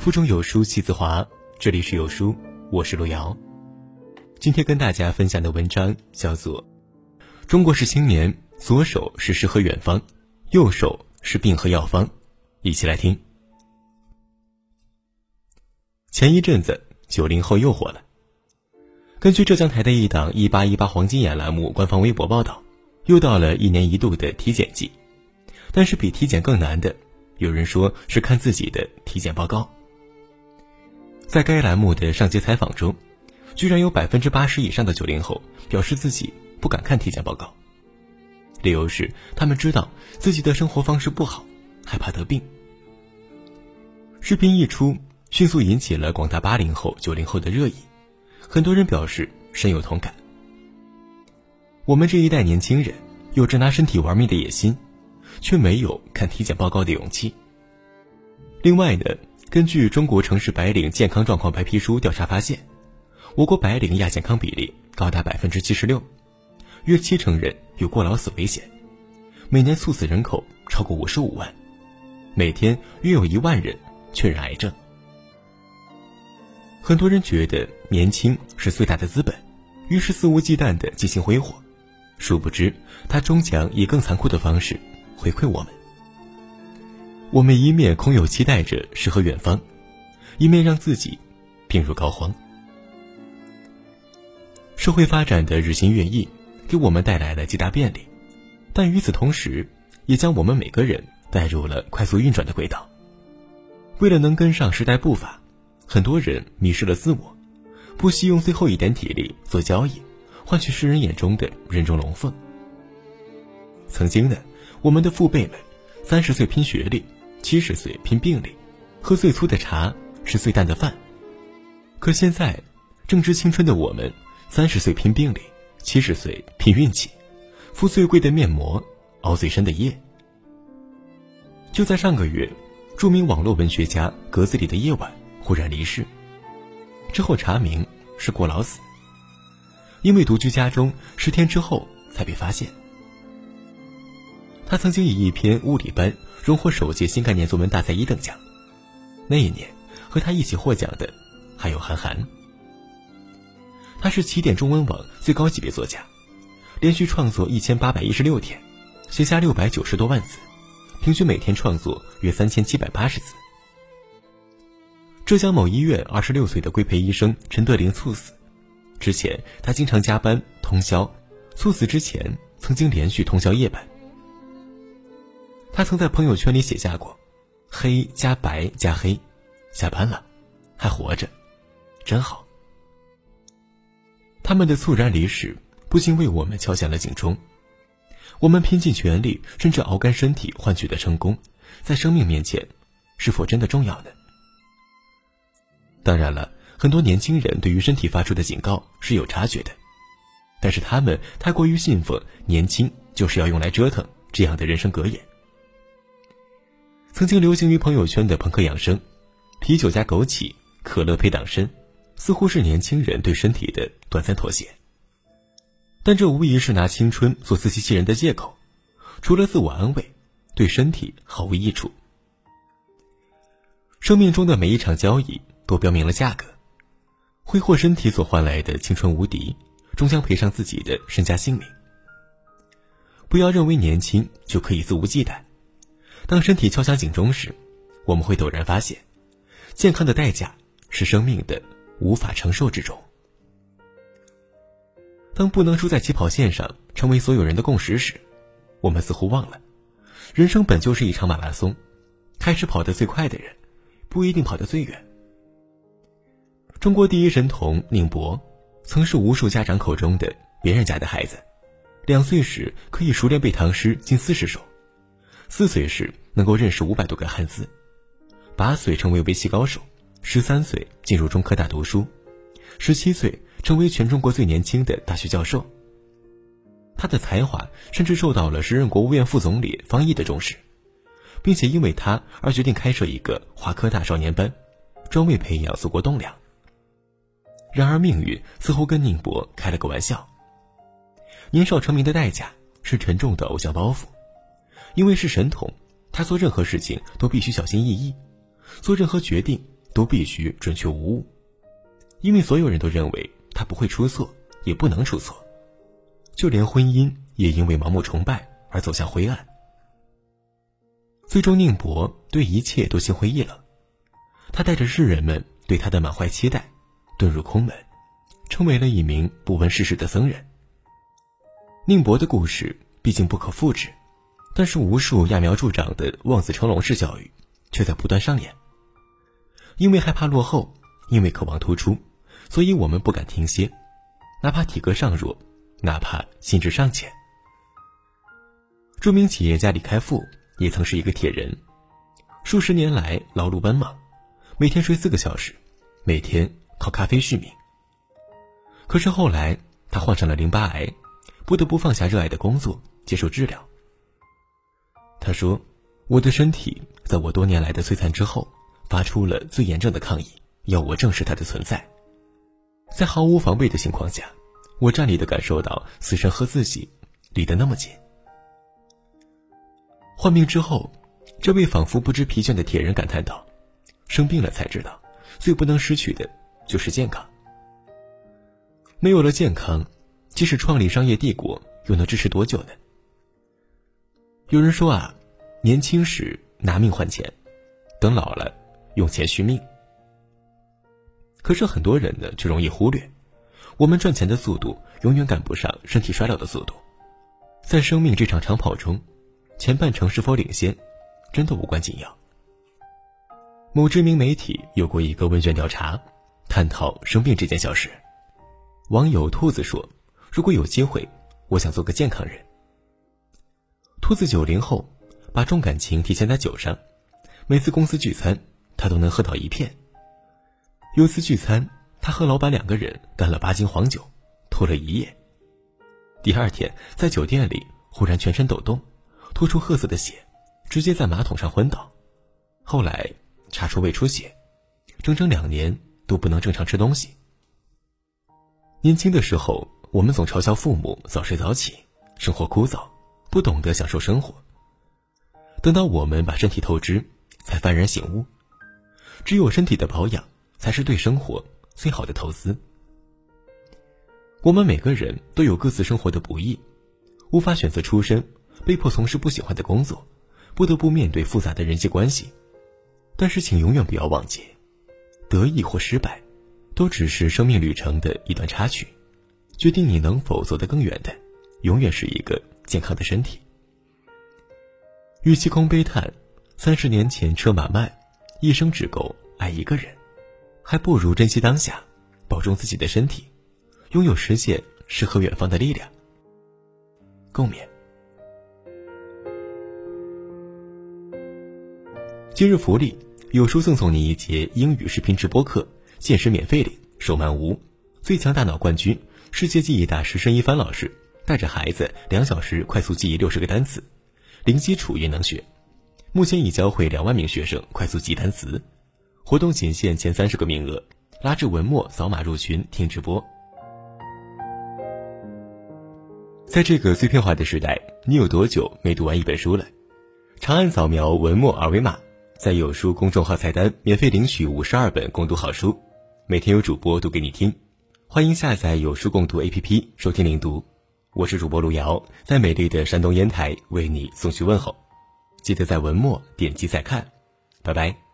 腹中有书气自华，这里是有书，我是路遥。今天跟大家分享的文章叫做《中国式青年，左手是诗和远方，右手是病和药方》，一起来听。前一阵子，九零后又火了。根据浙江台的一档“一八一八黄金眼”栏目官方微博报道，又到了一年一度的体检季，但是比体检更难的，有人说是看自己的体检报告。在该栏目的上节采访中，居然有百分之八十以上的九零后表示自己不敢看体检报告，理由是他们知道自己的生活方式不好，害怕得病。视频一出，迅速引起了广大八零后、九零后的热议，很多人表示深有同感。我们这一代年轻人有着拿身体玩命的野心，却没有看体检报告的勇气。另外呢？根据中国城市白领健康状况白皮书调查发现，我国白领亚健康比例高达百分之七十六，约七成人有过劳死危险，每年猝死人口超过五十五万，每天约有一万人确认癌症。很多人觉得年轻是最大的资本，于是肆无忌惮地进行挥霍，殊不知他终将以更残酷的方式回馈我们。我们一面空有期待着诗和远方，一面让自己病入膏肓。社会发展的日新月异，给我们带来了极大便利，但与此同时，也将我们每个人带入了快速运转的轨道。为了能跟上时代步伐，很多人迷失了自我，不惜用最后一点体力做交易，换取世人眼中的人中龙凤。曾经呢，我们的父辈们，三十岁拼学历。七十岁拼病历，喝最粗的茶，吃最淡的饭。可现在，正值青春的我们，三十岁拼病历，七十岁拼运气，敷最贵的面膜，熬最深的夜。就在上个月，著名网络文学家格子里的夜晚忽然离世，之后查明是过劳死，因为独居家中十天之后才被发现。他曾经以一篇物理班。荣获首届新概念作文大赛一等奖。那一年，和他一起获奖的还有韩寒。他是起点中文网最高级别作家，连续创作一千八百一十六天，写下六百九十多万字，平均每天创作约三千七百八十字。浙江某医院二十六岁的规培医生陈德林猝死，之前他经常加班通宵，猝死之前曾经连续通宵夜班。他曾在朋友圈里写下过：“黑加白加黑，下班了，还活着，真好。”他们的猝然离世，不禁为我们敲响了警钟。我们拼尽全力，甚至熬干身体换取的成功，在生命面前，是否真的重要呢？当然了，很多年轻人对于身体发出的警告是有察觉的，但是他们太过于信奉“年轻就是要用来折腾”这样的人生格言。曾经流行于朋友圈的朋克养生，啤酒加枸杞，可乐配党参，似乎是年轻人对身体的短暂妥协。但这无疑是拿青春做自欺欺人的借口，除了自我安慰，对身体毫无益处。生命中的每一场交易都标明了价格，挥霍身体所换来的青春无敌，终将赔上自己的身家性命。不要认为年轻就可以肆无忌惮。当身体敲响警钟时，我们会陡然发现，健康的代价是生命的无法承受之重。当不能输在起跑线上成为所有人的共识时，我们似乎忘了，人生本就是一场马拉松，开始跑得最快的人，不一定跑得最远。中国第一神童宁博，曾是无数家长口中的别人家的孩子，两岁时可以熟练背唐诗近四十首。四岁时能够认识五百多个汉字，八岁成为围棋高手，十三岁进入中科大读书，十七岁成为全中国最年轻的大学教授。他的才华甚至受到了时任国务院副总理方毅的重视，并且因为他而决定开设一个华科大少年班，专为培养祖国栋梁。然而命运似乎跟宁波开了个玩笑，年少成名的代价是沉重的偶像包袱。因为是神童，他做任何事情都必须小心翼翼，做任何决定都必须准确无误，因为所有人都认为他不会出错，也不能出错，就连婚姻也因为盲目崇拜而走向灰暗。最终，宁伯对一切都心灰意冷，他带着世人们对他的满怀期待，遁入空门，成为了一名不问世事的僧人。宁伯的故事毕竟不可复制，但是无数揠苗助长的望子成龙式教育，却在不断上演。因为害怕落后，因为渴望突出，所以我们不敢停歇，哪怕体格尚弱，哪怕心智尚浅。著名企业家李开复也曾是一个铁人，数十年来劳碌奔忙，每天睡四个小时，每天靠咖啡续命。可是后来他患上了淋巴癌，不得不放下热爱的工作，接受治疗。他说：“我的身体在我多年来的摧残之后。”发出了最严正的抗议，要我正视它的存在。在毫无防备的情况下，我站立的感受到死神和自己离得那么近。患病之后，这位仿佛不知疲倦的铁人感叹道：“生病了才知道，最不能失去的就是健康。没有了健康，即使创立商业帝国，又能支持多久呢？”有人说啊，年轻时拿命换钱，等老了。用钱续命，可是很多人呢却容易忽略，我们赚钱的速度永远赶不上身体衰老的速度。在生命这场长跑中，前半程是否领先，真的无关紧要。某知名媒体有过一个问卷调查，探讨生病这件小事。网友兔子说：“如果有机会，我想做个健康人。”兔子九零后，把重感情体现在酒上，每次公司聚餐。他都能喝倒一片。有次聚餐，他和老板两个人干了八斤黄酒，吐了一夜。第二天在酒店里忽然全身抖动，吐出褐色的血，直接在马桶上昏倒。后来查出胃出血，整整两年都不能正常吃东西。年轻的时候，我们总嘲笑父母早睡早起，生活枯燥，不懂得享受生活。等到我们把身体透支，才幡然醒悟。只有身体的保养，才是对生活最好的投资。我们每个人都有各自生活的不易，无法选择出身，被迫从事不喜欢的工作，不得不面对复杂的人际关系。但是，请永远不要忘记，得意或失败，都只是生命旅程的一段插曲。决定你能否走得更远的，永远是一个健康的身体。与其空悲叹三十年前车马慢。一生只够爱一个人，还不如珍惜当下，保重自己的身体，拥有实现诗和远方的力量。共勉。今日福利，有书赠送你一节英语视频直播课，限时免费领，手慢无。最强大脑冠军、世界记忆大师申一帆老师带着孩子两小时快速记忆六十个单词，零基础也能学。目前已教会两万名学生快速记单词，活动仅限前三十个名额，拉至文末扫码入群听直播。在这个碎片化的时代，你有多久没读完一本书了？长按扫描文末二维码，在有书公众号菜单免费领取五十二本共读好书，每天有主播读给你听。欢迎下载有书共读 APP 收听领读，我是主播路遥，在美丽的山东烟台为你送去问候。记得在文末点击再看，拜拜。